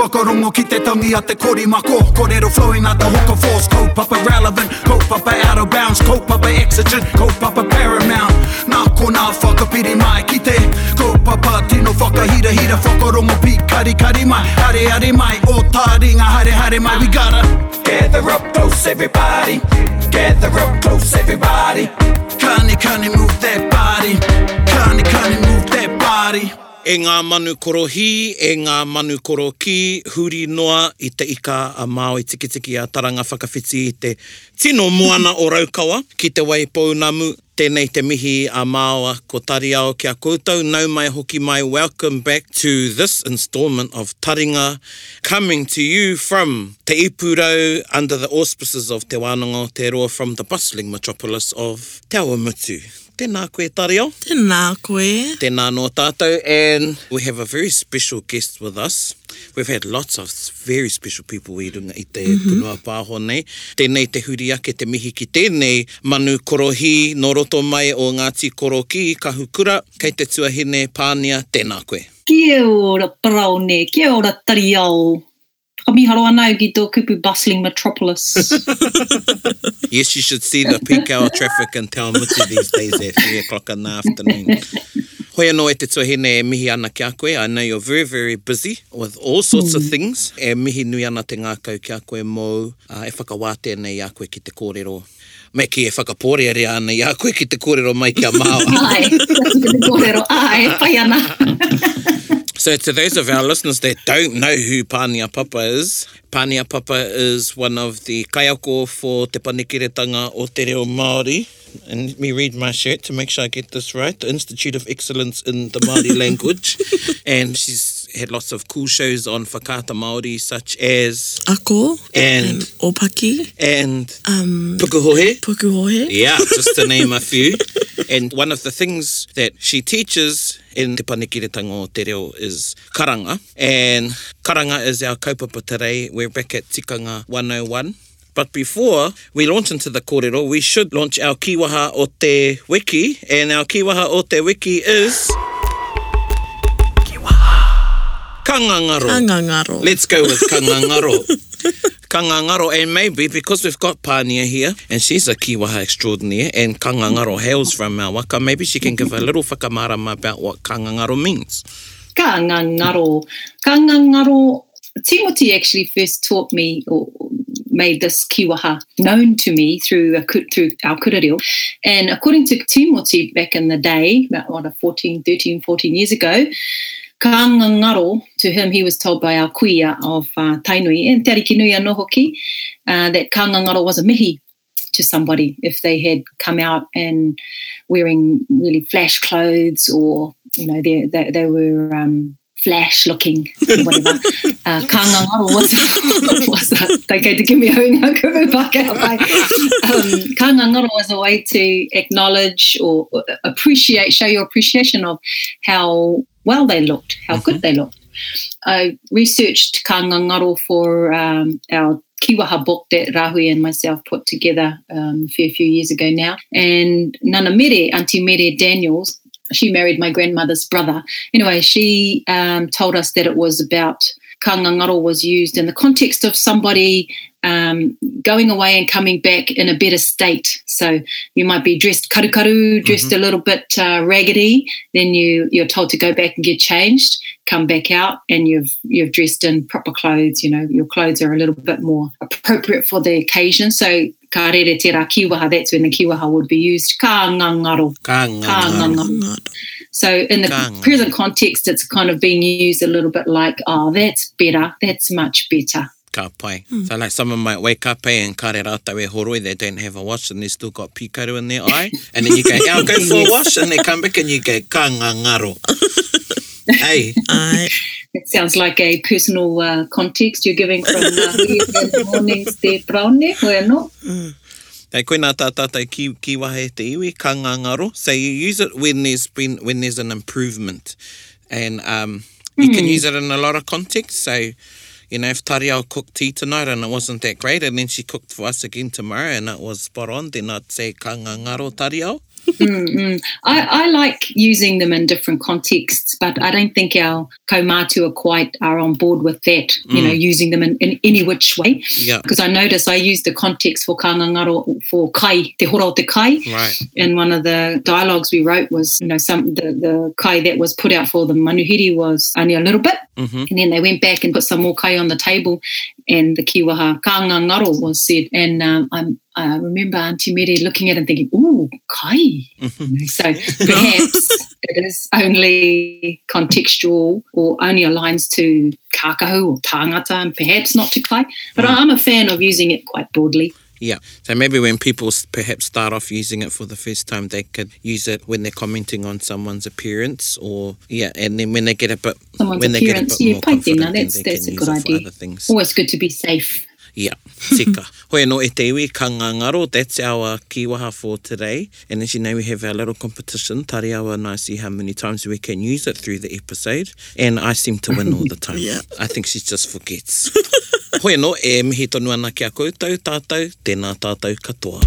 whakarongo ki te tangi a te kori mako. Korero flowing out the hooker force. Kaupapa relevant, kaupapa out of bounds. Kaupapa exigent, kaupapa paramount. Nā ko nā whakapiri mai ki te Kaupapa tino whakahira hira. Whakarongo pi kari kari mai Hare hare mai, o tā ringa hare hare mai We gotta gather up close everybody. Gather up close everybody. Kani kani move that body. Kani kani move that body. E ngā manu korohi, e ngā manu koroki, huri noa i te ika a Māo i tikitiki a taranga whakawhiti i te tino moana o Raukawa. Ki te wai pounamu, tēnei te mihi a Māoa ko tari ao ki a koutou. Nau mai hoki mai, welcome back to this instalment of Taringa, coming to you from Te Ipurau under the auspices of Te Wānanga Te Roa from the bustling metropolis of Te Awamutu. Tēnā koe tari ao. Tēnā koe. Tēnā no tātou, and we have a very special guest with us. We've had lots of very special people i runga i te mm -hmm. punua pāho nei. Tēnei te huri ake te mihi ki tēnei manu korohi no roto mai o Ngāti Koroki, Kahukura, kei te tuahine pānia, tēnā koe. Kia ora praone, kia ora tari Whakamiharo ana ki tō kupu bustling metropolis. Yes, you should see the peak hour traffic in Te these days at 3 o'clock in the afternoon. Hoi anō e te tuahine e mihi ana ki a koe. I know you're very, very busy with all sorts mm. of things. E mihi nui ana te ngākau ki a koe mō uh, e whakawāte nei a koe ki te kōrero. Me ki e whakapōreare ana i a koe ki te kōrero mai ki a māua. ai, te kōrero, ai, pai ana. So to those of our listeners that don't know who Pānia Papa is, Pānia Papa is one of the kayako for Te Panekiretanga o Te Reo Māori. And let me read my shirt to make sure I get this right. The Institute of Excellence in the Māori Language. and she's had lots of cool shows on Whakaata Māori such as Ako. And- Opaki. and Um, Pukuhohe. Pukuhohe. Yeah, just to name a few. And one of the things that she teaches in Te Panikiretanga o Te Reo is karanga. And karanga is our kaupapa today. We're back at Tikanga 101. But before we launch into the kōrero, we should launch our kiwaha o te wiki. And our kiwaha o te wiki is... Kangangaro. Kangangaro. Let's go with Kangangaro. Kangangaro, and maybe because we've got Pania here, and she's a kiwaha extraordinaire, and Kangangaro hails from our waka, maybe she can give a little whakamarama about what Kangangaro means. Ka ngangaro. Ka ngangaro. Timothy actually first taught me or made this kiwaha known to me through through our kurareo. And according to Timothy back in the day, about what, 14, 13, 14 years ago, ka ngangaro, to him he was told by our kuia of uh, Tainui and Te Ariki Nui anō hoki, uh, that ka ngangaro was a mihi to somebody if they had come out and wearing really flash clothes or you know they they, they were um, flash looking whatever. uh, was was a, they to give me a kumu whaka mai. um, was a way to acknowledge or appreciate, show your appreciation of how well they looked, how good they looked. I researched ka ngangaro for um, our Kiwaha book that Rahui and myself put together um, a fair few years ago now. And Nana Mere, Auntie Mere Daniels, she married my grandmother's brother. Anyway, she um, told us that it was about ka ngangaro was used in the context of somebody um, going away and coming back in a better state. So you might be dressed karukaru, dressed a little bit uh, raggedy, then you you're told to go back and get changed, come back out, and you've you've dressed in proper clothes. You know your clothes are a little bit more appropriate for the occasion. So ka rere te rā kiwaha, that's when the kiwaha would be used. Ka ngangaro. Ka Kangangaro. ngangaro. So in the Ka ngangaro. present context, it's kind of being used a little bit like, oh, that's better, that's much better. Ka pai. So like someone might wake up eh, and kare rata e horoi, they don't have a wash and they still got pikaru in their eye. And then you go, yeah, I'll go for a wash. And they come back and you go, ka ngangaro. hey, Ai. It sounds like a personal uh, context you're giving from uh, the mornings te praone, hoi anō? Hey, koe nā tā tātai ki, ki wahe te iwi, ka ngangaro. So you use it when there's been when there's an improvement. And um, you can use it in a lot of contexts. So, you know, if Tariao cooked tea tonight and it wasn't that great, and then she cooked for us again tomorrow and it was spot on, then I'd say ka ngangaro Tariao. I, I like using them in different contexts, but I don't think our Komatu are quite are on board with that, you know, using them in, in any which way. Yeah. Because I notice I use the context for kangangaro for kai, te hora o te kai. Right. And one of the dialogues we wrote was, you know, some the, the kai that was put out for the manuhiri was only a little bit. Mm-hmm. And then they went back and put some more kai on the table, and the kiwaha kangangaro was said. And um, I'm, I remember Auntie Mere looking at it and thinking, ooh, kai. So perhaps it is only contextual or only aligns to kākahu or tāngata and perhaps not to kai. But I'm a fan of using it quite broadly. Yeah. So maybe when people perhaps start off using it for the first time, they could use it when they're commenting on someone's appearance or, yeah, and then when they get a bit, Someone's when they get a bit Yeah, more confident, then That's, that's a good idea. other things. Always good to be safe. Yeah, tika. Hoi no e te iwi, ka ngā ngaro, that's our kiwaha for today. And as you know, we have our little competition, tari awa and I see how many times we can use it through the episode. And I seem to win all the time. Yeah. I think she just forgets. Hoi no, e mihi tonu ana ki a koutou, tātou, tēnā tātou katoa.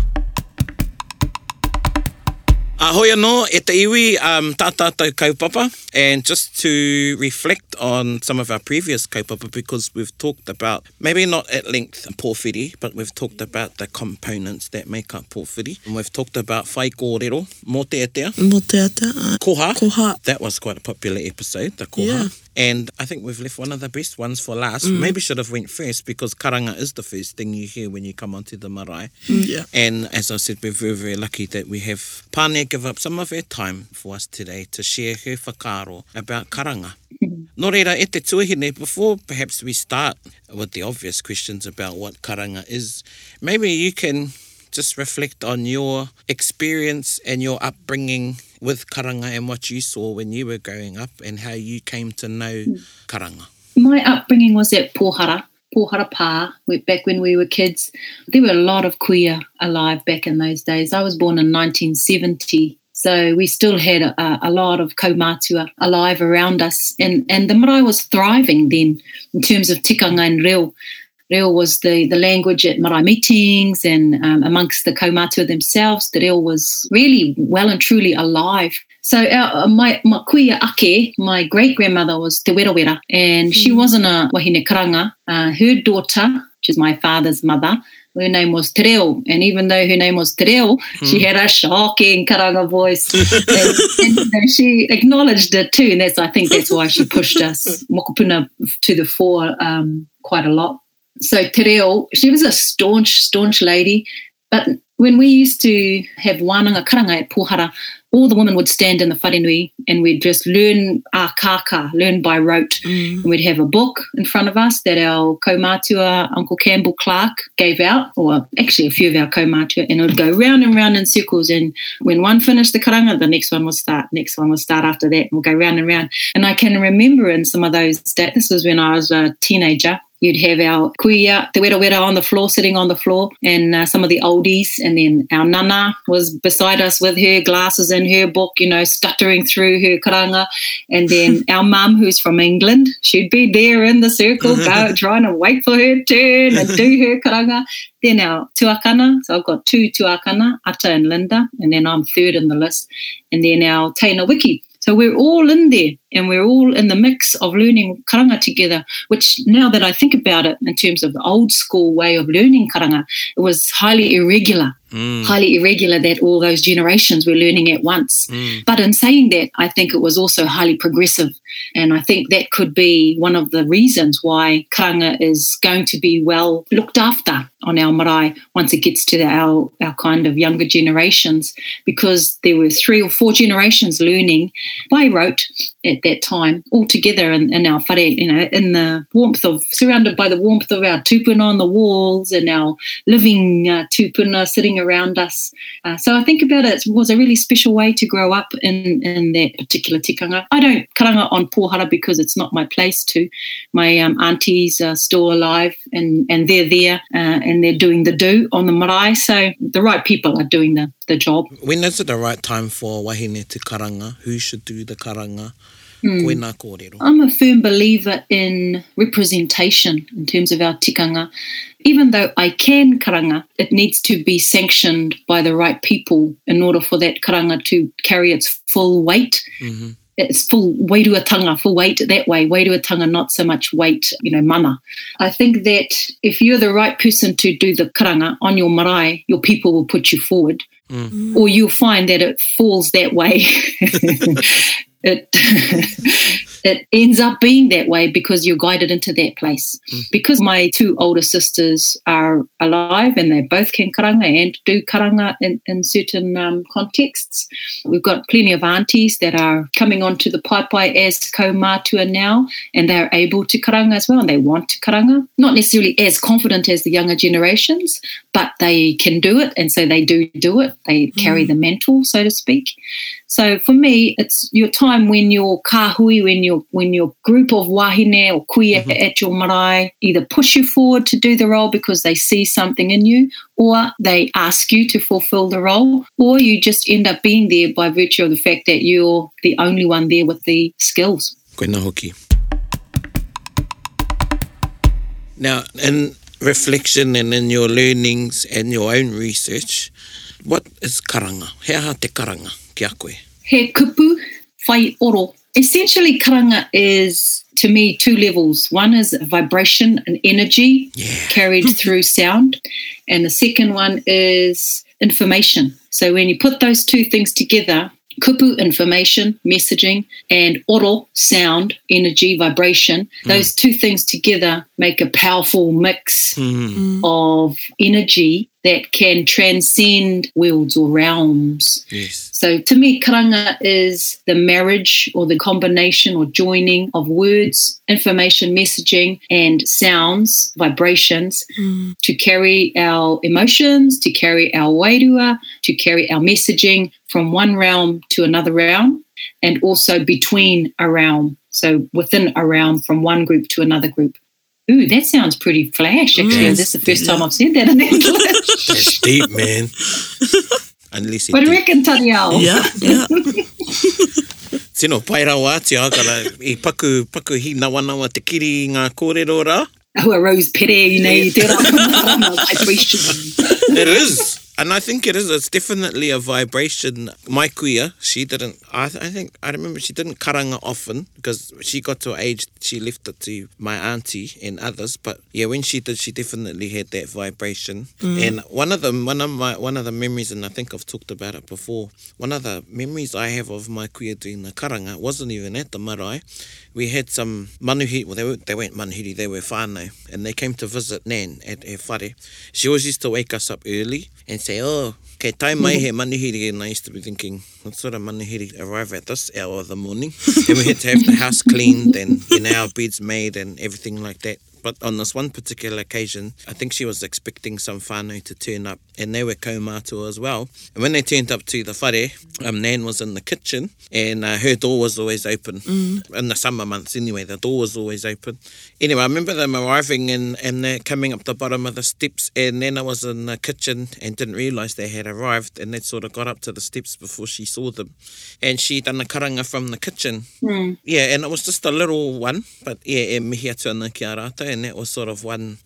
A hoi anō, e te iwi, um, tā tātou kaupapa, and just to reflect on some of our previous kaupapa, because we've talked about, maybe not at length porphyry, but we've talked about the components that make up porphyry. And we've talked about whai kōrero, mō te atea, Mō te uh, koha. Koha. That was quite a popular episode, the koha. Yeah. And I think we've left one of the best ones for last. Mm. Maybe should have went first, because karanga is the first thing you hear when you come onto the marae. Mm, yeah. And as I said, we're very, very lucky that we have Pane give up some of her time for us today to share her whakaro about karanga. Mm-hmm. Nō reira, e te tuahine, before perhaps we start with the obvious questions about what karanga is, maybe you can just reflect on your experience and your upbringing with karanga and what you saw when you were growing up and how you came to know hmm. karanga. My upbringing was at Pohara, Pohara Pa, back when we were kids. There were a lot of queer alive back in those days. I was born in 1970. So we still had a, a lot of kaumātua alive around us. And, and the marae was thriving then in terms of tikanga and reo. Reo was the, the language at marae meetings and um, amongst the kaumātua themselves. The reo was really well and truly alive. So our, uh, my, my kuia ake, my great grandmother was Te Wera Wera, and she wasn't a wahine karanga. Uh, her daughter, which is my father's mother, her name was Te Reo, and even though her name was Te Reo, she had a shocking karanga voice, and, and she acknowledged it too, and that's I think that's why she pushed us mokopuna to the fore um, quite a lot. So Te Reo, she was a staunch, staunch lady, but when we used to have wānanga karanga at Pohara, all the women would stand in the wharenui and we'd just learn our kāka, learn by rote. Mm. And we'd have a book in front of us that our kaumātua, Uncle Campbell Clark, gave out, or actually a few of our kaumātua, and it would go round and round in circles. And when one finished the karanga, the next one would start, next one would start after that, and we'll go round and round. And I can remember in some of those days, this was when I was a teenager, You'd have our kuia, te wera wera on the floor, sitting on the floor, and uh, some of the oldies. And then our nana was beside us with her glasses and her book, you know, stuttering through her karanga. And then our mum, who's from England, she'd be there in the circle, go, trying to wait for her turn and do her karanga. Then our tuakana, so I've got two tuakana, Ata and Linda, and then I'm third in the list. And then our Taina Wiki. So we're all in there and we're all in the mix of learning karanga together, which now that I think about it in terms of the old school way of learning karanga, it was highly irregular. Highly irregular that all those generations were learning at once. But in saying that, I think it was also highly progressive. And I think that could be one of the reasons why karanga is going to be well looked after on our marae once it gets to our, our kind of younger generations, because there were three or four generations learning by rote at that time, all together in, in our whare, you know, in the warmth of, surrounded by the warmth of our tupuna on the walls and our living uh, tupuna sitting around us. Uh, so I think about it, it was a really special way to grow up in, in that particular tikanga. I don't karanga on Pohara because it's not my place to. My um, aunties are still alive and, and they're there uh, and they're doing the do on the marae. So the right people are doing the, the job. When is it the right time for wahine to karanga? Who should do the karanga? Hmm. Koe nā kōrero. I'm a firm believer in representation in terms of our tikanga. Even though I can karanga, it needs to be sanctioned by the right people in order for that karanga to carry its full weight. Mm-hmm. It's full wairuatanga, full weight that way. Wairuatanga, not so much weight, you know, mana. I think that if you're the right person to do the karanga on your marae, your people will put you forward. Mm. Mm. Or you'll find that it falls that way. it it ends up being that way because you're guided into that place. Because my two older sisters are alive and they both can karanga and do karanga in, in certain um, contexts. We've got plenty of aunties that are coming onto the paipai as kaumatua now and they're able to karanga as well and they want to karanga. Not necessarily as confident as the younger generations, but they can do it and so they do do it. They carry the mantle, so to speak. So for me, it's your time when your kahui, when your when your group of wahine or kuia at mm-hmm. your marae either push you forward to do the role because they see something in you, or they ask you to fulfill the role, or you just end up being there by virtue of the fact that you're the only one there with the skills. Hoki. Now, in reflection and in your learnings and your own research, what is karanga? He aha te karanga ki a koe? He kupu whai oro. Essentially, karanga is to me two levels. One is vibration and energy Yeah. carried through sound, and the second one is information. So when you put those two things together, kupu information, messaging, and oro sound, energy, vibration, hmm. those two things together make a powerful mix hmm. mm. of energy that can transcend worlds or realms. Yes. So to me, karanga is the marriage or the combination or joining of words, information, messaging, and sounds, vibrations mm. to carry our emotions, to carry our wairua, to carry our messaging from one realm to another realm, and also between a realm. So within a realm from one group to another group. Ooh, that sounds pretty flash, actually. Yes. This is the first time I've said that in English. That's deep, man. Unless it you reckon, Taniao? Yeah, yeah. Tino pai rau ati akara i paku, paku hi nawa nawa te kiri ngā kōrero rā. Ahua rose pere, you know, do it vibration. It is. And I think it is. It's definitely a vibration. My kuia, she didn't, I, th- I think, I remember she didn't karanga often because she got to an age, she left it to my auntie and others. But yeah, when she did, she definitely had that vibration. Mm. And one of them, one of my, one of the memories, and I think I've talked about it before, one of the memories I have of my kuia doing the karanga wasn't even at the marae. We had some manuhiri, well, they, were, they weren't manuhiri, they were whānau, and they came to visit Nan at her whare. She always used to wake us up early and say, oh, kei tai mai he manuhiri, and I mm-hmm. used to be thinking, what sort of manuhiri arrive at this hour of the morning? and we had to have the house cleaned and, you know, our beds made and everything like that. But on this one particular occasion, I think she was expecting some whānau to turn up, and they were kaumātua as well. And when they turned up to the whare, um, Nan was in the kitchen, and uh, her door was always open. In the summer months, anyway, the door was always open. Anyway, I remember them arriving and, and they're coming up the bottom of the steps, and then I was in the kitchen and didn't realise they had arrived, and they sort of got up to the steps before she saw them. And she done a karanga from the kitchen. Yeah, and it was just a little one, but yeah, e mihi atu ana ki a rata, and that was sort of one.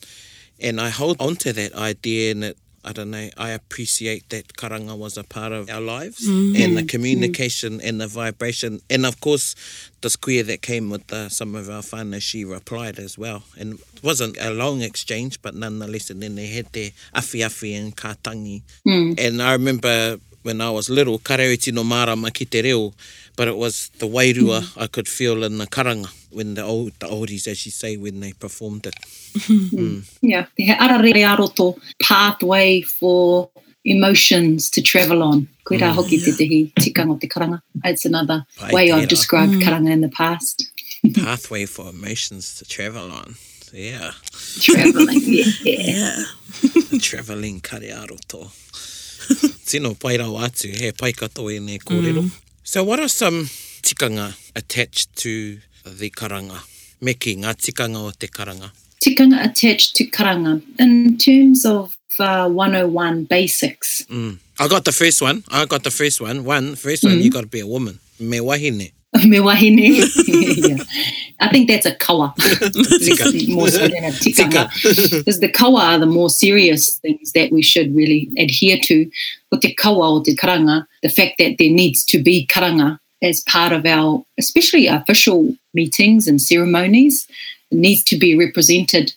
And I hold on to that idea, and it, I don't know, I appreciate that karanga was a part of our lives, mm-hmm. and the communication and the vibration. And of course, the square that came with the, some of our whānau, she replied as well. And it wasn't a long exchange, but nonetheless, and then they had their afi afi and kātangi. Hmm. And I remember when I was little, kareo tino marama ki te reo, but it was the wairua I could feel in the karanga when the old the oldies, as you say, when they performed it. Yeah, te he arare aroto pathway for emotions to travel on. Koe rā hoki te tehi tikanga o te karanga. It's another Pai way I've described karanga in the past. Pathway for emotions to travel on. Yeah, Traveling, yeah. Yeah. travelling kare aroto. Tino pai rau atu, he pai katoa e ne kōrero. So what are some tikanga attached to the karanga? Meki, ngā tikanga o te karanga. Tikanga attached to karanga. In terms of uh, 101 basics, Mm. I got the first one. I got the first one. One, first one, you got to be a woman. Me wahine. Me wahine. yeah. I think that's a kawa. More so than a tikanga. Because the kawa are the more serious things that we should really adhere to. With the kawa or the karanga, the fact that there needs to be karanga as part of our, especially official meetings and ceremonies, needs to be represented.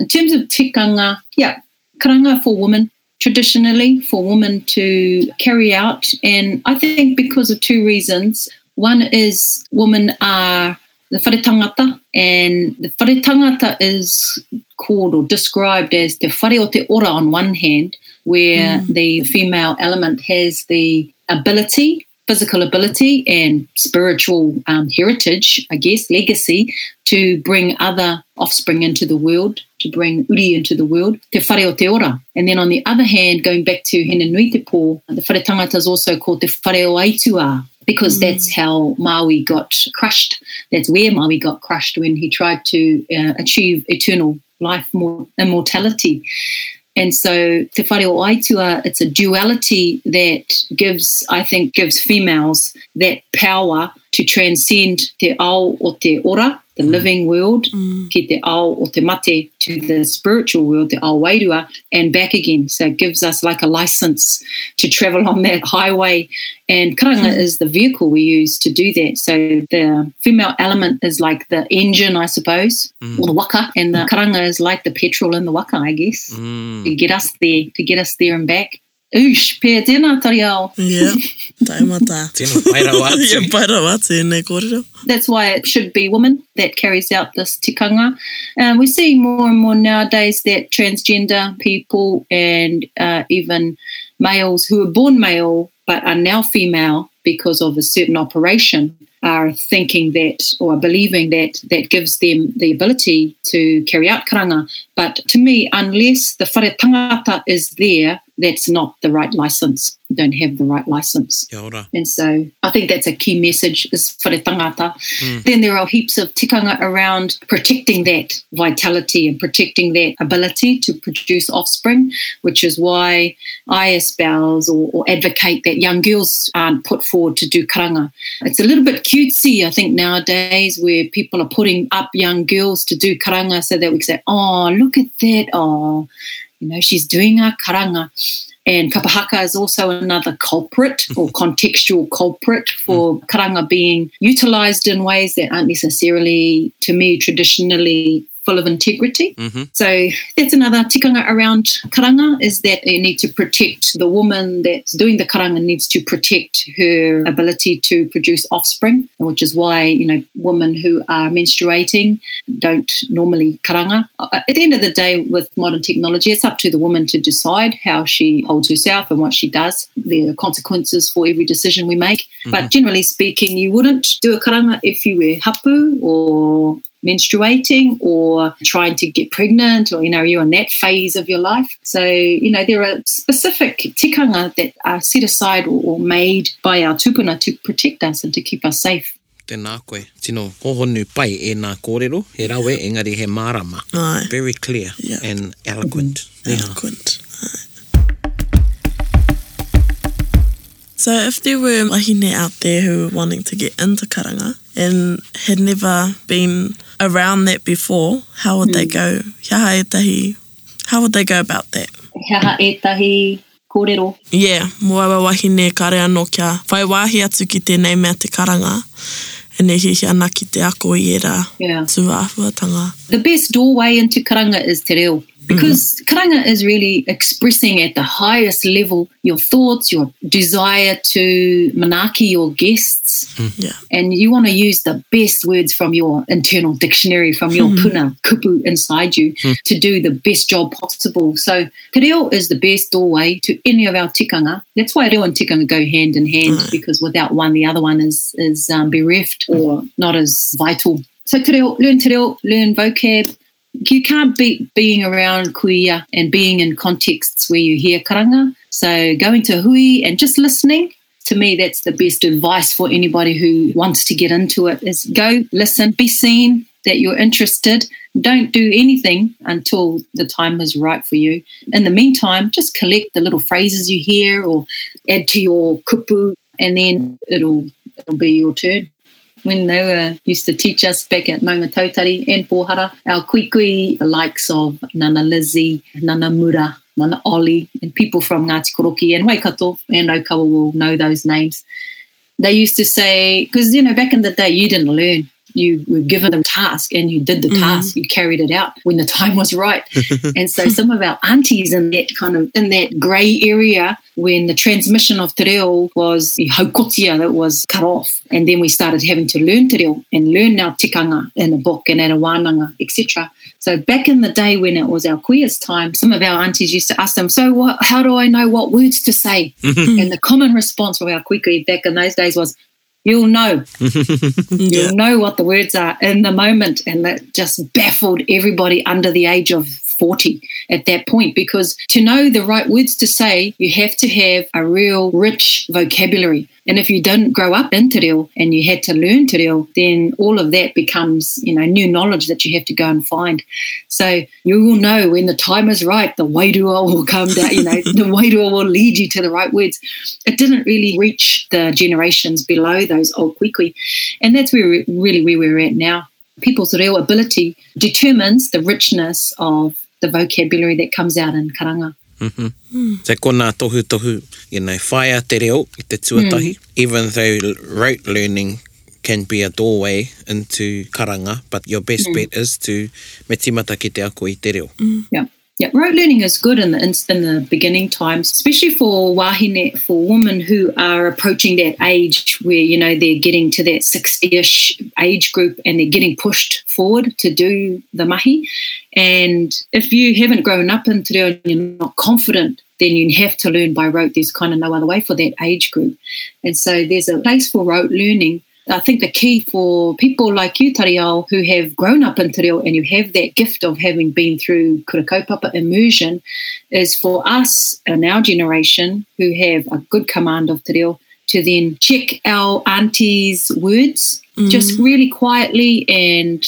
In terms of tikanga, yeah, karanga for women, traditionally for women to carry out. And I think because of two reasons. One is women are the whare tangata, and the whare tangata is called or described as the whare o te ora on one hand, where the female element has the ability, physical ability, and spiritual um, heritage, I guess, legacy, to bring other offspring into the world, to bring uri into the world, te whare o te ora. And then on the other hand, going back to Hine Nui Te Pō, the whare tangata is also called te whare o aitua, because that's how Maui got crushed. That's where Maui got crushed when he tried to uh, achieve eternal life, more immortality. And so Te Whare o Aitua, it's a duality that gives, I think, gives females that power to transcend te ao o te ora, the living world, ki te ao o te mate to the spiritual world, te ao wairua, and back again. So it gives us like a license to travel on that highway. And karanga mm. is the vehicle we use to do that. So the female element is like the engine, I suppose, mm. or the waka, and the karanga is like the petrol in the waka, I guess, mm. to get us there, to get us there and back. Oosh, pē tēnā tari. Yeah, taimata. Tēnā whaira yeah, atu. paira kōrero. That's why it should be women that carries out this tikanga. Uh, we're seeing more and more nowadays that transgender people and uh, even males who are born male but are now female because of a certain operation are thinking that or believing that that gives them the ability to carry out karanga. But to me, unless the whare tangata is there, that's not the right license. You don't have the right license. And so I think that's a key message is the tangata. Mm. Then there are heaps of tikanga around protecting that vitality and protecting that ability to produce offspring, which is why I espouse or, or advocate that young girls aren't put forward to do karanga. It's a little bit cutesy, I think, nowadays where people are putting up young girls to do karanga so that we can say, oh, look at that. Oh, you know, she's doing her karanga. And kapahaka is also another culprit or contextual culprit for karanga being utilized in ways that aren't necessarily, to me, traditionally full of integrity. So that's another tikanga around karanga is that you need to protect the woman that's doing the karanga needs to protect her ability to produce offspring, which is why, you know, women who are menstruating don't normally karanga. Uh, At the end of the day, with modern technology, it's up to the woman to decide how she holds herself and what she does. There are consequences for every decision we make. But generally speaking, you wouldn't do a karanga if you were hapu or menstruating or trying to get pregnant or you know you're in that phase of your life so you know there are specific tikanga that are set aside or, or made by our tupuna to protect us and to keep us safe Tēnā koe. Tino hohonu pai e nā kōrero. He rawe, engari he mārama. Ai. Very clear Yeah. and eloquent. Neha. Eloquent. So if there were wahine out there who were wanting to get into karanga and had never been around that before, how would they go? Kia hae tahi, how would they go about that? He aha etahi kōrero Yeah, mua wa wahine kare anō kia whai wāhi atu ki tēnei mea te karanga e ne hihi ana ki te ako i era Yeah. tuāhuatanga. the best doorway into karanga is te reo. Because mm-hmm. karanga is really expressing at the highest level your thoughts, your desire to manaki your guests. Mm-hmm. Yeah. And you want to use the best words from your internal dictionary, from your mm-hmm. puna, kupu inside you, to do the best job possible. So te reo is the best doorway to any of our tikanga. That's why reo and tikanga go hand in hand, because without one, the other one is, is um, bereft or not as vital. So te reo, learn te reo, learn vocab, you can't beat being around kuia and being in contexts where you hear karanga. So going to hui and just listening, to me, that's the best advice for anybody who wants to get into it is go, listen, be seen that you're interested. Don't do anything until the time is right for you. In the meantime, just collect the little phrases you hear or add to your kupu and then it'll it'll be your turn. When they were used to teach us back at Maunga Tautari and Pohara, our kuikui, the likes of Nana Lizzie, Nana Mura, Nana Oli, and people from Ngāti Koroki and Waikato and Okawa will know those names. They used to say, because, you know, back in the day, you didn't learn you were given a task and you did the Mhm. task, you carried it out when the time was right. and so some of our aunties in that kind of in that grey area when the transmission of te reo was the haukotia that was cut off. And then we started having to learn te reo and learn our tikanga in a book and at a wānanga, etc. So back in the day when it was our queers time, some of our aunties used to ask them, so what, how do I know what words to say? and the common response from our kuikui back in those days was, you'll know. Yeah. You'll know what the words are in the moment. And that just baffled everybody under the age of 40 at that point because to know the right words to say, you have to have a real rich vocabulary. And if you didn't grow up in te reo and you had to learn te reo, then all of that becomes, you know, new knowledge that you have to go and find. So you will know when the time is right, the wairua will come down, you know, the wairua will lead you to the right words. It didn't really reach the generations below those old kuikui. And that's where really where we're at now. People's real ability determines the richness of the vocabulary that comes out in karanga. Te kona tohu tohu, you know, whaia te reo i te tuatahi. Even though rote learning can be a doorway into karanga, but your best bet is to me timata ki te ako i te reo. Yeah. Yeah, rote learning is good in the in, in the beginning times, especially for wahine, for women who are approaching that age where you know they're getting to that sixty-ish age group and they're getting pushed forward to do the mahi. And if you haven't grown up in te and you're not confident, then you have to learn by rote. There's kind of no other way for that age group, and so there's a place for rote learning. I think the key for people like you, Tariao, who have grown up in te reo and you have that gift of having been through kura kaupapa immersion, is for us in our generation who have a good command of te reo to then check our auntie's words just mm. really quietly and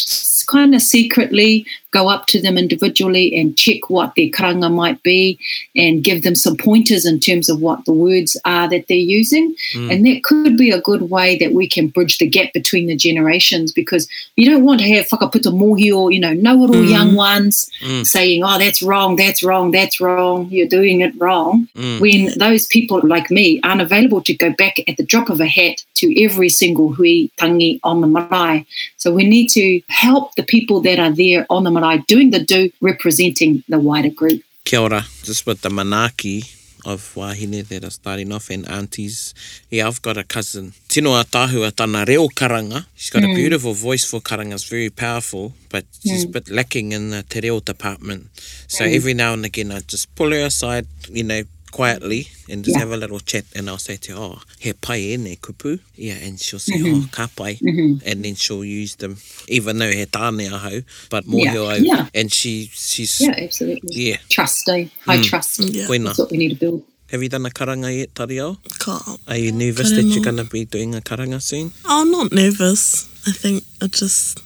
kind of secretly go up to them individually and check what their karanga might be and give them some pointers in terms of what the words are that they're using. Mm. And that could be a good way that we can bridge the gap between the generations because you don't want to have whakaputa mohi or, you know, know-it-all mm. young ones mm. saying, oh, that's wrong, that's wrong, that's wrong, you're doing it wrong. When those people like me aren't available to go back at the drop of a hat to every single hui tangi on the marae. So we need to help the people that are there on the marae doing the do, representing the wider group. Kia ora, just with the manaki of wahine that are starting off and aunties. Yeah, I've got a cousin. Tino a tāhua tāna reo karanga. She's got a hmm. beautiful voice for karanga. It's very powerful, but she's hmm. a bit lacking in the te reo department. So hmm. every now and again, I just pull her aside, you know, quietly and just Yeah. have a little chat and I'll say to her, oh, he pai e nei kupu. Yeah, and she'll say, mm-hmm. oh, ka pai. Mm-hmm. And then she'll use them, even though he tāne ahau, but more Yeah, he au. yeah. And she, she's, Yeah, absolutely. yeah. Trust, eh? High mm. trust. Yeah. Koina. That's what we need to build. Have you done a karanga yet, Tariao? Ka- Are you nervous that you're going to be doing a karanga soon? Oh, not nervous. I think I just,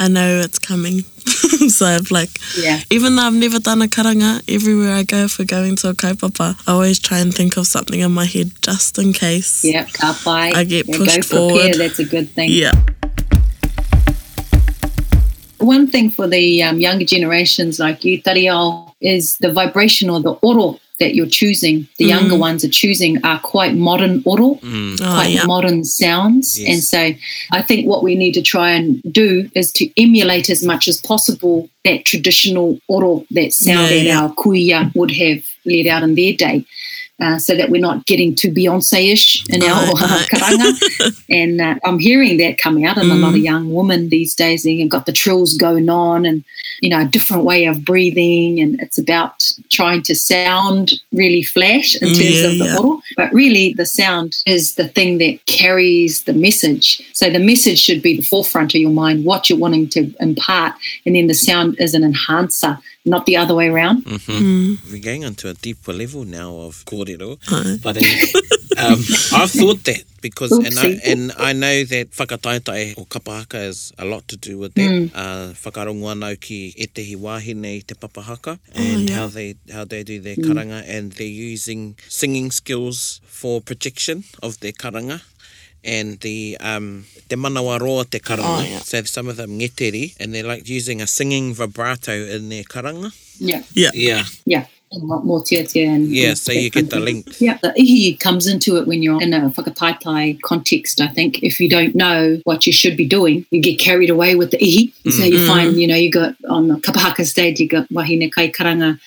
I know it's coming. so I've like, Yeah. even though I've never done a karanga, everywhere I go for going to a kaupapa, I always try and think of something in my head just in case. Yeah, ka. I get Yeah, pushed go forward. that's a good thing. Yeah. One thing for the um, younger generations like you, Tariao, is the vibration or the oro that you're choosing, the younger mm. ones are choosing, are quite modern oro, mm. Oh, quite yeah. modern sounds. Yes. And so I think what we need to try and do is to emulate as much as possible that traditional oro, that sound Yeah, that yeah. our kuia would have let out in their day. Uh, so that we're not getting too Beyonce-ish in our Right, right. karanga. and uh, I'm hearing that coming out in a lot of young women these days. They've got the trills going on and, you know, a different way of breathing. And it's about trying to sound really flash in terms Yeah, of the yeah. oro. But really, the sound is the thing that carries the message. So the message should be the forefront of your mind, what you're wanting to impart. And then the sound is an enhancer, not the other way around. We're going onto a deeper level now of kōrero. Aye. But um, I've thought that because, and I, and I know that whakataetae or kapahaka has a lot to do with that. Mm. Uh, whakarongo anau ki e tehi wahine i te papahaka and yeah. how they how they do their Mm. karanga and they're using singing skills for projection of their karanga. And the um, te manawa roa te karanga. Oh, yeah. So some of them ngeteri, and they're like using a singing vibrato in their karanga. Yeah. Yeah. Yeah, Yeah. And more, more tia tia and yeah. So you get the link. Yeah, the ihi comes into it when you're in a whakapaipai context, I think. If you don't know what you should be doing, you get carried away with the ihi. So you find, you know, you got on the kapahaka stage, you got wahine kai karanga.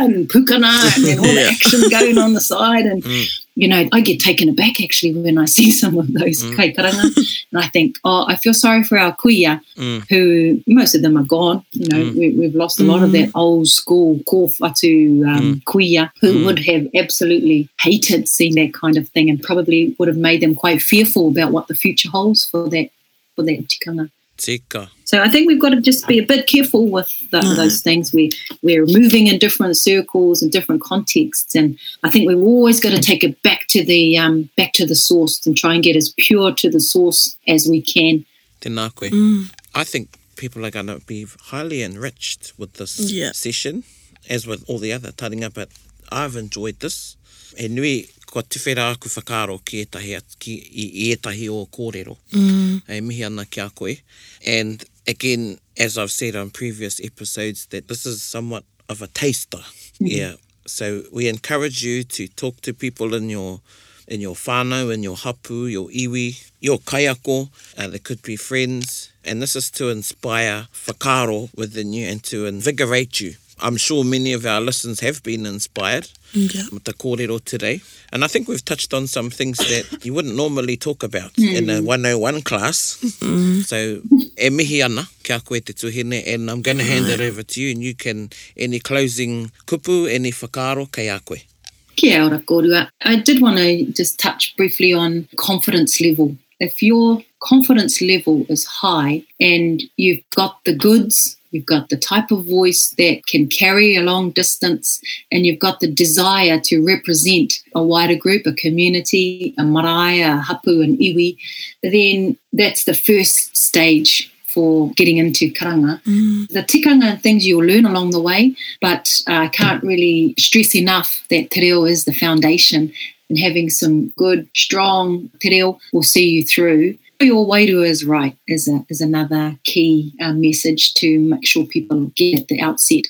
And pukana and then all the action going on the side. And mm. you know I get taken aback actually when I see some of those mm. kai karanga and I think oh I feel sorry for our kuia, Mm. who most of them are gone. You know, mm. we, we've lost a lot of that old school kōwhatu um, kuia who would have absolutely hated seeing that kind of thing and probably would have made them quite fearful about what the future holds for that for that tikanga. Tika. So I think we've got to just be a bit careful with the, mm-hmm. those things. We we're moving in different circles and different contexts, and I think we've always got to mm-hmm. take it back to the um, back to the source and try and get as pure to the source as we can. Tēnā koe. Mm. I think people are going to be highly enriched with this Yeah. session, as with all the other taringa, but I've enjoyed this. E nui, te whera aku whakaro ki etahi, ki, i etahi o kōrero. Mm. E mihi ana ki a koe. And again, as I've said on previous episodes, that this is somewhat of a taster. Yeah. So we encourage you to talk to people in your in your whānau, in your hapu, your iwi, your kaiako. Uh, they could be friends. And this is to inspire whakaro within you and to invigorate you. I'm sure many of our listeners have been inspired Yeah. with the kōrero today. And I think we've touched on some things that you wouldn't normally talk about hmm. in a 101 class. Hmm. So, e mihi ana kia koe te tuhine, and I'm going to hand it over to you, and you can, any closing kupu, any whakaro, kei a koe. Kia ora kōrua. I did want to just touch briefly on confidence level. If your confidence level is high and you've got the goods, you've got the type of voice that can carry a long distance, and you've got the desire to represent a wider group, a community, a marae, a hapu, and iwi, then that's the first stage for getting into karanga. Mm. The tikanga and things you'll learn along the way, but I can't really stress enough that te reo is the foundation and having some good, strong te reo will see you through. Your way to is right is, a, is another key uh, message to make sure people get at the outset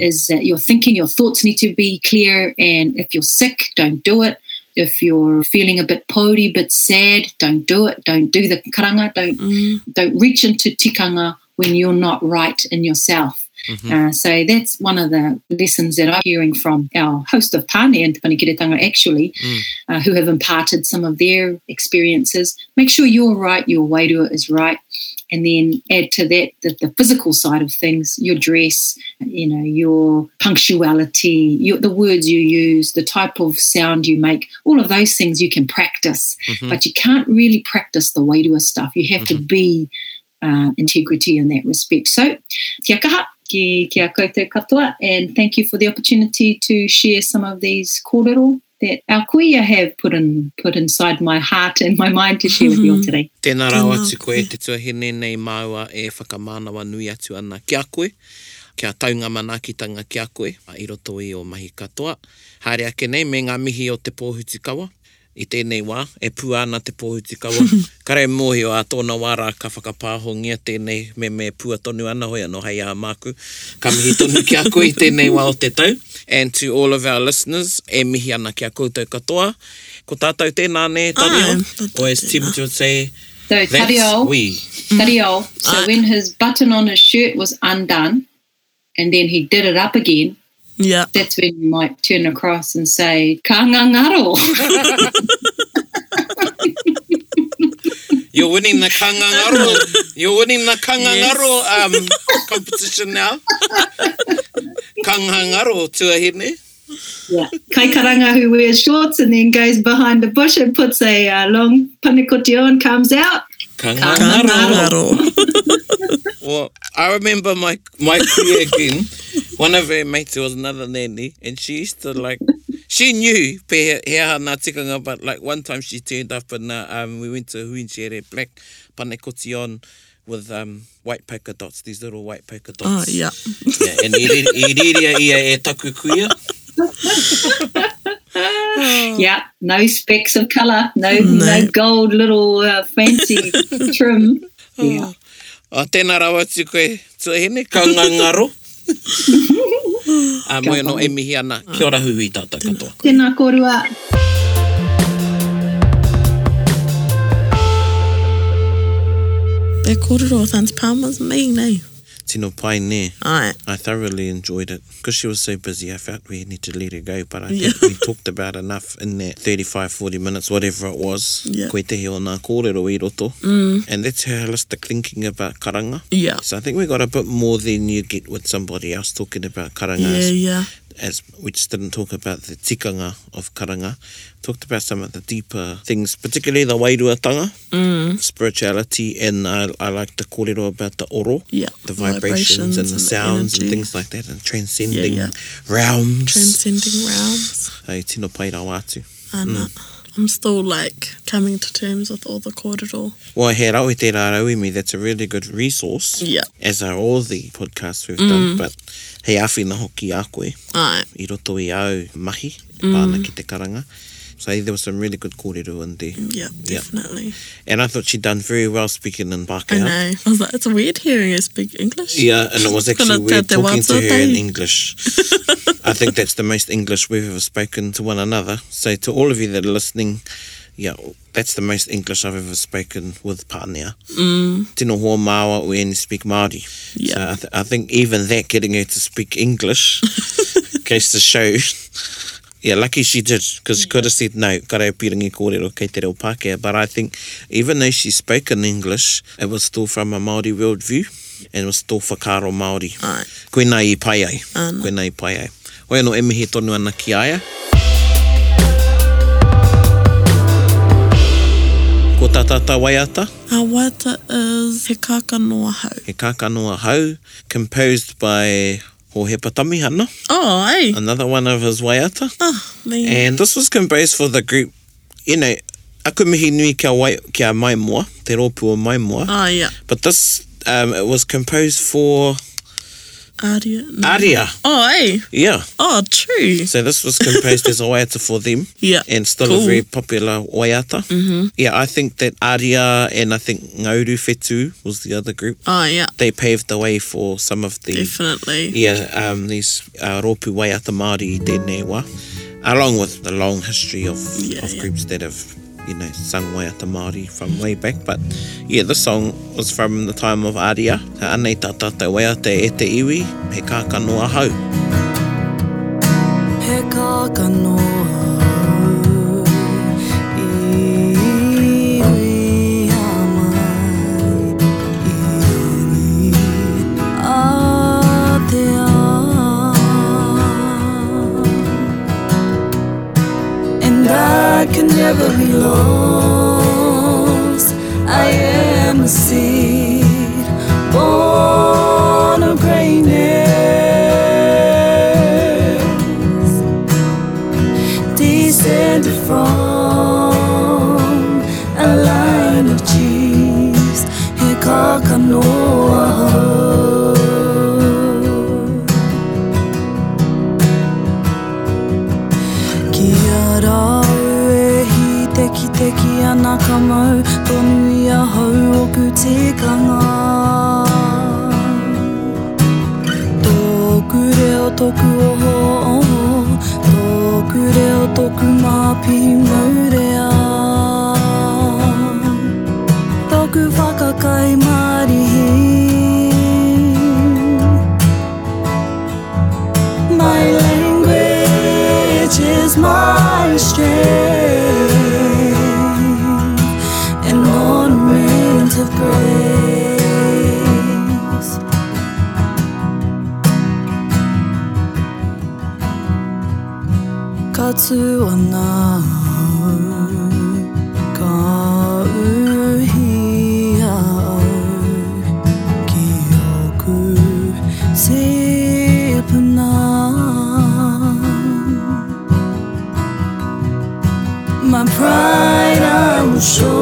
is that your thinking, your thoughts need to be clear and if you're sick, don't do it. If you're feeling a bit pōri, bit sad, don't do it. Don't do the karanga. Don't don't reach into tikanga when you're not right in yourself. Uh, so that's one of the lessons that I'm hearing from our host of Pane and Panekiretanga actually, uh, who have imparted some of their experiences. Make sure you're right, your wairua is right. And then add to that the, the physical side of things, your dress, you know, your punctuality, your, the words you use, the type of sound you make, all of those things you can practice. But you can't really practice the wairua stuff. You have to be uh, integrity in that respect. So, kia kaha ki kia koutou katoa, and thank you for the opportunity to share some of these kōrero that our kuia have put in put inside my heart and my mind to share with you all today. Tēnā rau Tēnā atu koe te tuahine nei maua e whakamānawa nui atu ana kia koe. Kia taunga manakitanga kia koe, a i roto i o mahi katoa. Haere ake nei, me ngā mihi o te pōhuti kawa. I tēnei wā, e pū ana te pōhuti kawa. Kare mohi o a tōna wāra ka whakapāhongia tēnei me me pua tonu ana hoi anō hei a māku. Ka mihi tonu kia koe i tēnei wā o te tau. And to all of our listeners, e mihi ana kia koutou katoa. Ko tātou tēnā ne, Tario. Ai, tātou Or as. Timothy would say, So that's Tariao, we. Tariao. So Ah. when his button on his shirt was undone, and then he did it up again, Yeah. that's when you might turn across and say, ka ngangaro. You're winning the kangangaro. You're winning the kangangaro um, competition now. kangangaro tuahine. Yeah. Kai karanga who wears shorts and then goes behind a bush and puts a uh, long panikotio and comes out. Kangangaro. Kangaro. Well, I remember my my career again. One of her mates was another nanny, and she used to like. She knew pe he aha nā tikanga, but like one time she turned up and uh, um, we went to Huinchere Black Panekoti on with um, white polka dots, these little white polka dots. Oh, yeah. Yeah, and i riri, i riri ia e taku kuia. yeah, no specks of colour, no No. no gold little uh, fancy trim. Yeah. O tēnā rawa tu koe tuahine, ka ngangaro. A moe no e mihi ana. Kia ora hui tātou katoa. Tēnā korua. Te kōrero o Thans Palmer's mean, eh? Tino pai ne. Ai. I thoroughly enjoyed it. Because she was so busy, I felt we needed to let her go. But I Yeah. think we talked about enough in that 35, 40 minutes, whatever it was. Yeah. Koe tehi o nā kōrero i roto. Mm. And that's her holistic thinking about karanga. Yeah. So I think we got a bit more than you get with somebody else talking about karanga. Yeah, yeah. As just didn't talk about the tikanga of karanga, talked about some of the deeper things, particularly the wairuatanga, Mm. spirituality, and I, I like the kōrero about the oro, Yeah. the vibrations, and the sounds and energy. things like that, and transcending yeah. realms. Transcending realms. Ai tino pai rau atu. Ana. I'm still like coming to terms with all the kōrero. Well, he rau i te rā rau i me, that's a really good resource, Yeah. as are all the podcasts we've done, but he awhina hoki a koe. Ai. i roto i au mahi, mm. pāna ki te karanga. So there was some really good kōrero in there. Yeah, Yeah. definitely. And I thought she'd done very well speaking in I know. I was like, it's weird hearing her speak English. Yeah, and it was actually weird talking to her in English. I think that's the most English we've ever spoken to one another. So to all of you that are listening, yeah, that's the most English I've ever spoken with Pānea. Mm, Tino hoa māua we only speak Māori. Yeah. So I, th- I think even that, getting her to speak English, goes to show, yeah, lucky she did, because she could have said, no, kare pirangi kōrero kei te reo Pākehā. But I think even though she spoke in English, it was still from a Māori worldview, and it was still whakaro Māori. ai. Koe nā i pai ai. Koe nā i pai ai. Hoi anō e mihi tonu ana ki aia. Ko tā tātā waiata, Our waiata is He Kaka Noa Hau. he kākanoa hau, composed by Ho Hepatami Hana, Oh, ai. another one of his waiata. Oh, me. And this was composed for the group, you know, aku mihi nui kia, wai, kia maimoa, te rōpua o maimoa, Ah, yeah. but this, um, it was composed for Aria. No. Aria. Oh, ai. Yeah. Oh, true. So this was composed as a waiata for them. Yeah. and still Cool. a very popular waiata. Mm-hmm. Yeah, I think that Aria and I think Ngauru Whetu was the other group. Oh, yeah. They paved the way for some of the Definitely. yeah um, these uh, rōpū waiata Māori tēnei wā, along with the long history of, Yeah, of yeah. groups that have you know sung waiata Māori from way back. But yeah, this song was from the time of Aria. Te anei Tatata Wea Te e te iwi, he kākanoa hau. He kākanoa ka mau Tonu i a hau oku te kanga Tōku reo tōku oho oho. Tōku reo tōku māpi maurea Tōku whakakai marihi. My language is my strength. Of grace Ka tū ana Ka uhi au Ki oku se puna My pride I will show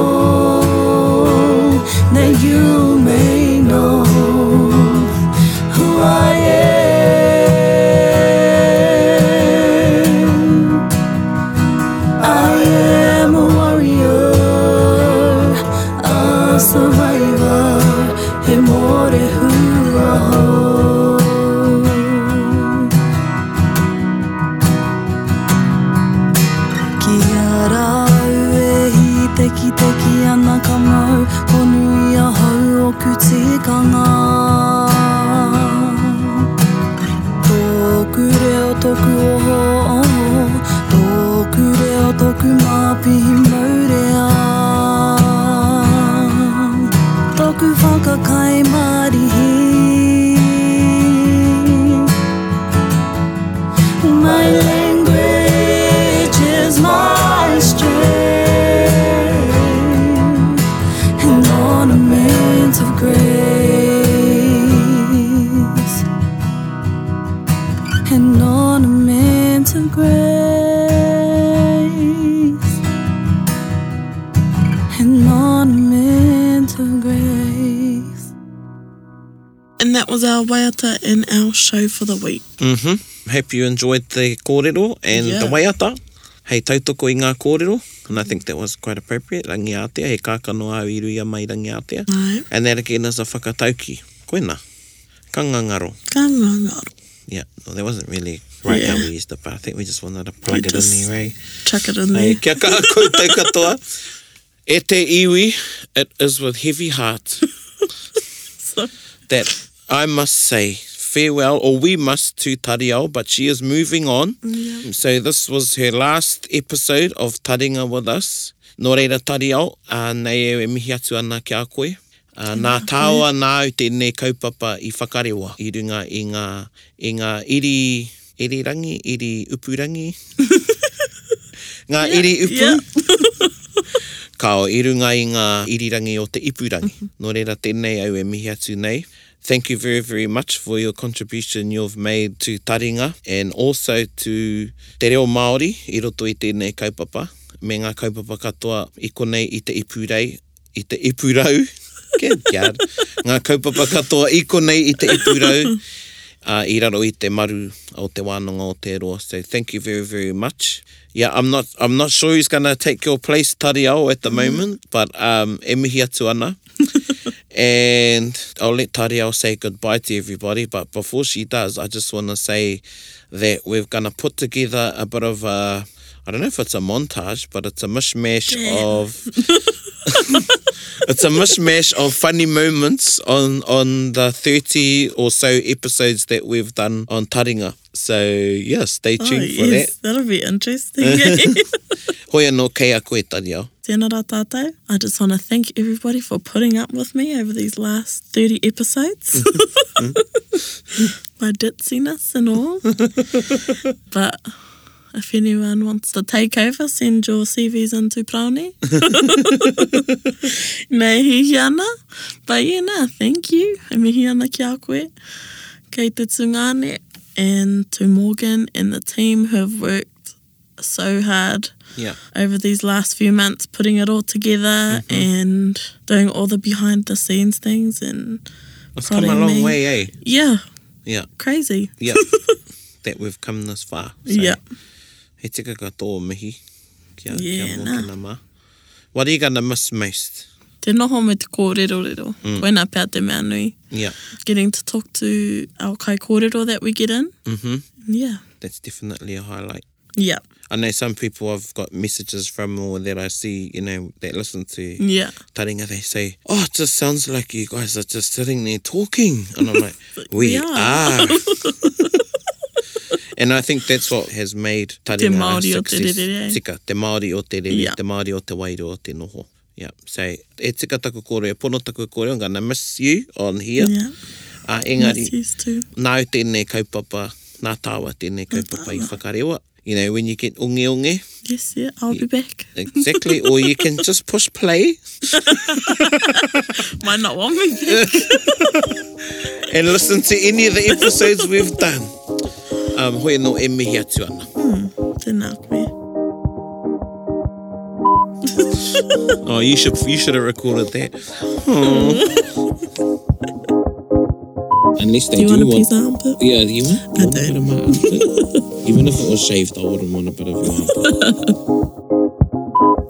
our waiata in our show for the week. Mm-hmm. Hope you enjoyed the kōrero and Yeah. the waiata. Hei tautoko i ngā kōrero. And I think that was quite appropriate. Rangi Aotea, he kākano au i ruia mai Rangi Aotea. Ai. And that again is a whakatauki. Koina. Ka ngangaro. Ka ngangaro. Yeah, well, that wasn't really right how Yeah. we used it, but I think we just wanted to plug We it in there, eh? Chuck it in Hey, there. kia kaha koutou katoa. E te iwi, it is with heavy heart So, that I must say farewell, or we must, to Tariao, but she is moving on. yeah. So this was her last episode of Taringa with us. Nō reira Tariao, uh, nei e mihi atu ana ki a koe. Uh, nā tāua nā au tēnei kaupapa i whakarewa i runga i ngā, i ngā iri, iri rangi, iri upurangi. ngā yeah, iri upu. yeah. Kao, i runga i ngā irirangi o te ipurangi. Nō reira tēnei au e mihi atu nei. Thank you very, very much for your contribution you've made to Taringa and also to Te Reo Māori i roto i tēnei kaupapa. Me ngā kaupapa katoa i konei i te ipurei, i te ipurau. Kia kiad. Ngā kaupapa katoa i konei i te ipurau. uh, i raro i te maru o te wānanga o te roa. So thank you very, very much. Yeah, I'm not I'm not sure who's going to take your place, Tariao, at the moment, but um, e mihi atu ana. and I'll let Tariao say goodbye to everybody, but before she does, I just want to say that we're going to put together a bit of a, I don't know if it's a montage, but it's a mishmash Damn. of it's a mishmash of funny moments on on the 30 or so episodes that we've done on Taringa. So yeah, stay Oh, tuned for yes. That'll be interesting. that. Hoia no kei a koe Tariao. Tēnā rā tātou. I just want to thank everybody for putting up with me over these last 30 episodes. My ditziness and all. but if anyone wants to take over, send your CVs into Praone. Nei ana. But yeah, nah, thank you. E mihi ana ki a koe. Kei te tungane and to Morgan and the team who have worked so hard Yeah. over these last few months, putting it all together and doing all the behind the scenes things and It's come a long me. way, eh? Yeah, Yeah. crazy. Yeah. that we've come this far. So, Yeah. He tika katoa mihi. Kia, Yeah, kia nah. mā. What are you going to miss most? Te noho me te kōrero rero. Mm. Koina pēr te mea nui. Yeah. Getting to talk to our kai kōrero that we get in. Mm-hmm. Yeah. That's definitely a highlight. Yeah. I know some people I've got messages from or that I see, you know, that listen to Yeah. Taringa, they say, oh, it just sounds like you guys are just sitting there talking. And I'm like, we, We are. are." and I think that's what has made Te Taringa Māori a o te success. rere, eh? Tika, te Māori o te rere, Yeah. te Māori o te wairo o te noho. Yeah, so e tika taku kore, e pono taku kore, I'm gonna miss you on here. Yeah. Uh, engari, Miss yous too. o tēnei kaupapa, nā tāua tēnei kaupapa i whakarewa. You know, when you get unge unge, Yes, yeah. I'll be back. exactly, or you can just push play Might not want me and listen to any of the episodes we've done. Um, hoi no e mihi atu ana. Tēnā koe. Oh, you should you should have recorded that. Unless they Do you do want a want, piece of armpit? yeah, you want, I want a bit of my armpit? Even if it was shaved, I wouldn't want a bit of your armpit.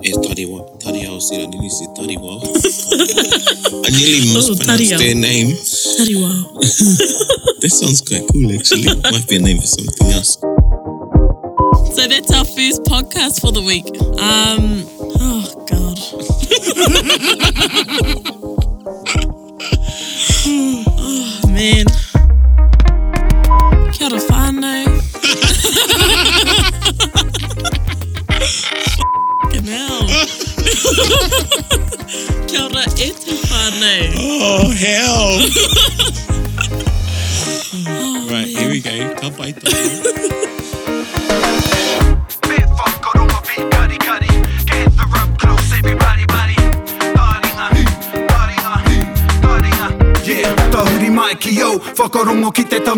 It's Tariwa. Tariwa said, I nearly said Tariwa. I nearly mispronounced Tariwa. their name. Tari wow. That sounds quite cool, actually. Might be a name for something else. So that's our first podcast for the week. Um, oh God.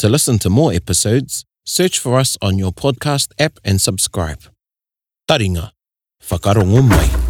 To listen to more episodes, search for us on your podcast app and subscribe. Taringa, whakarongo mai.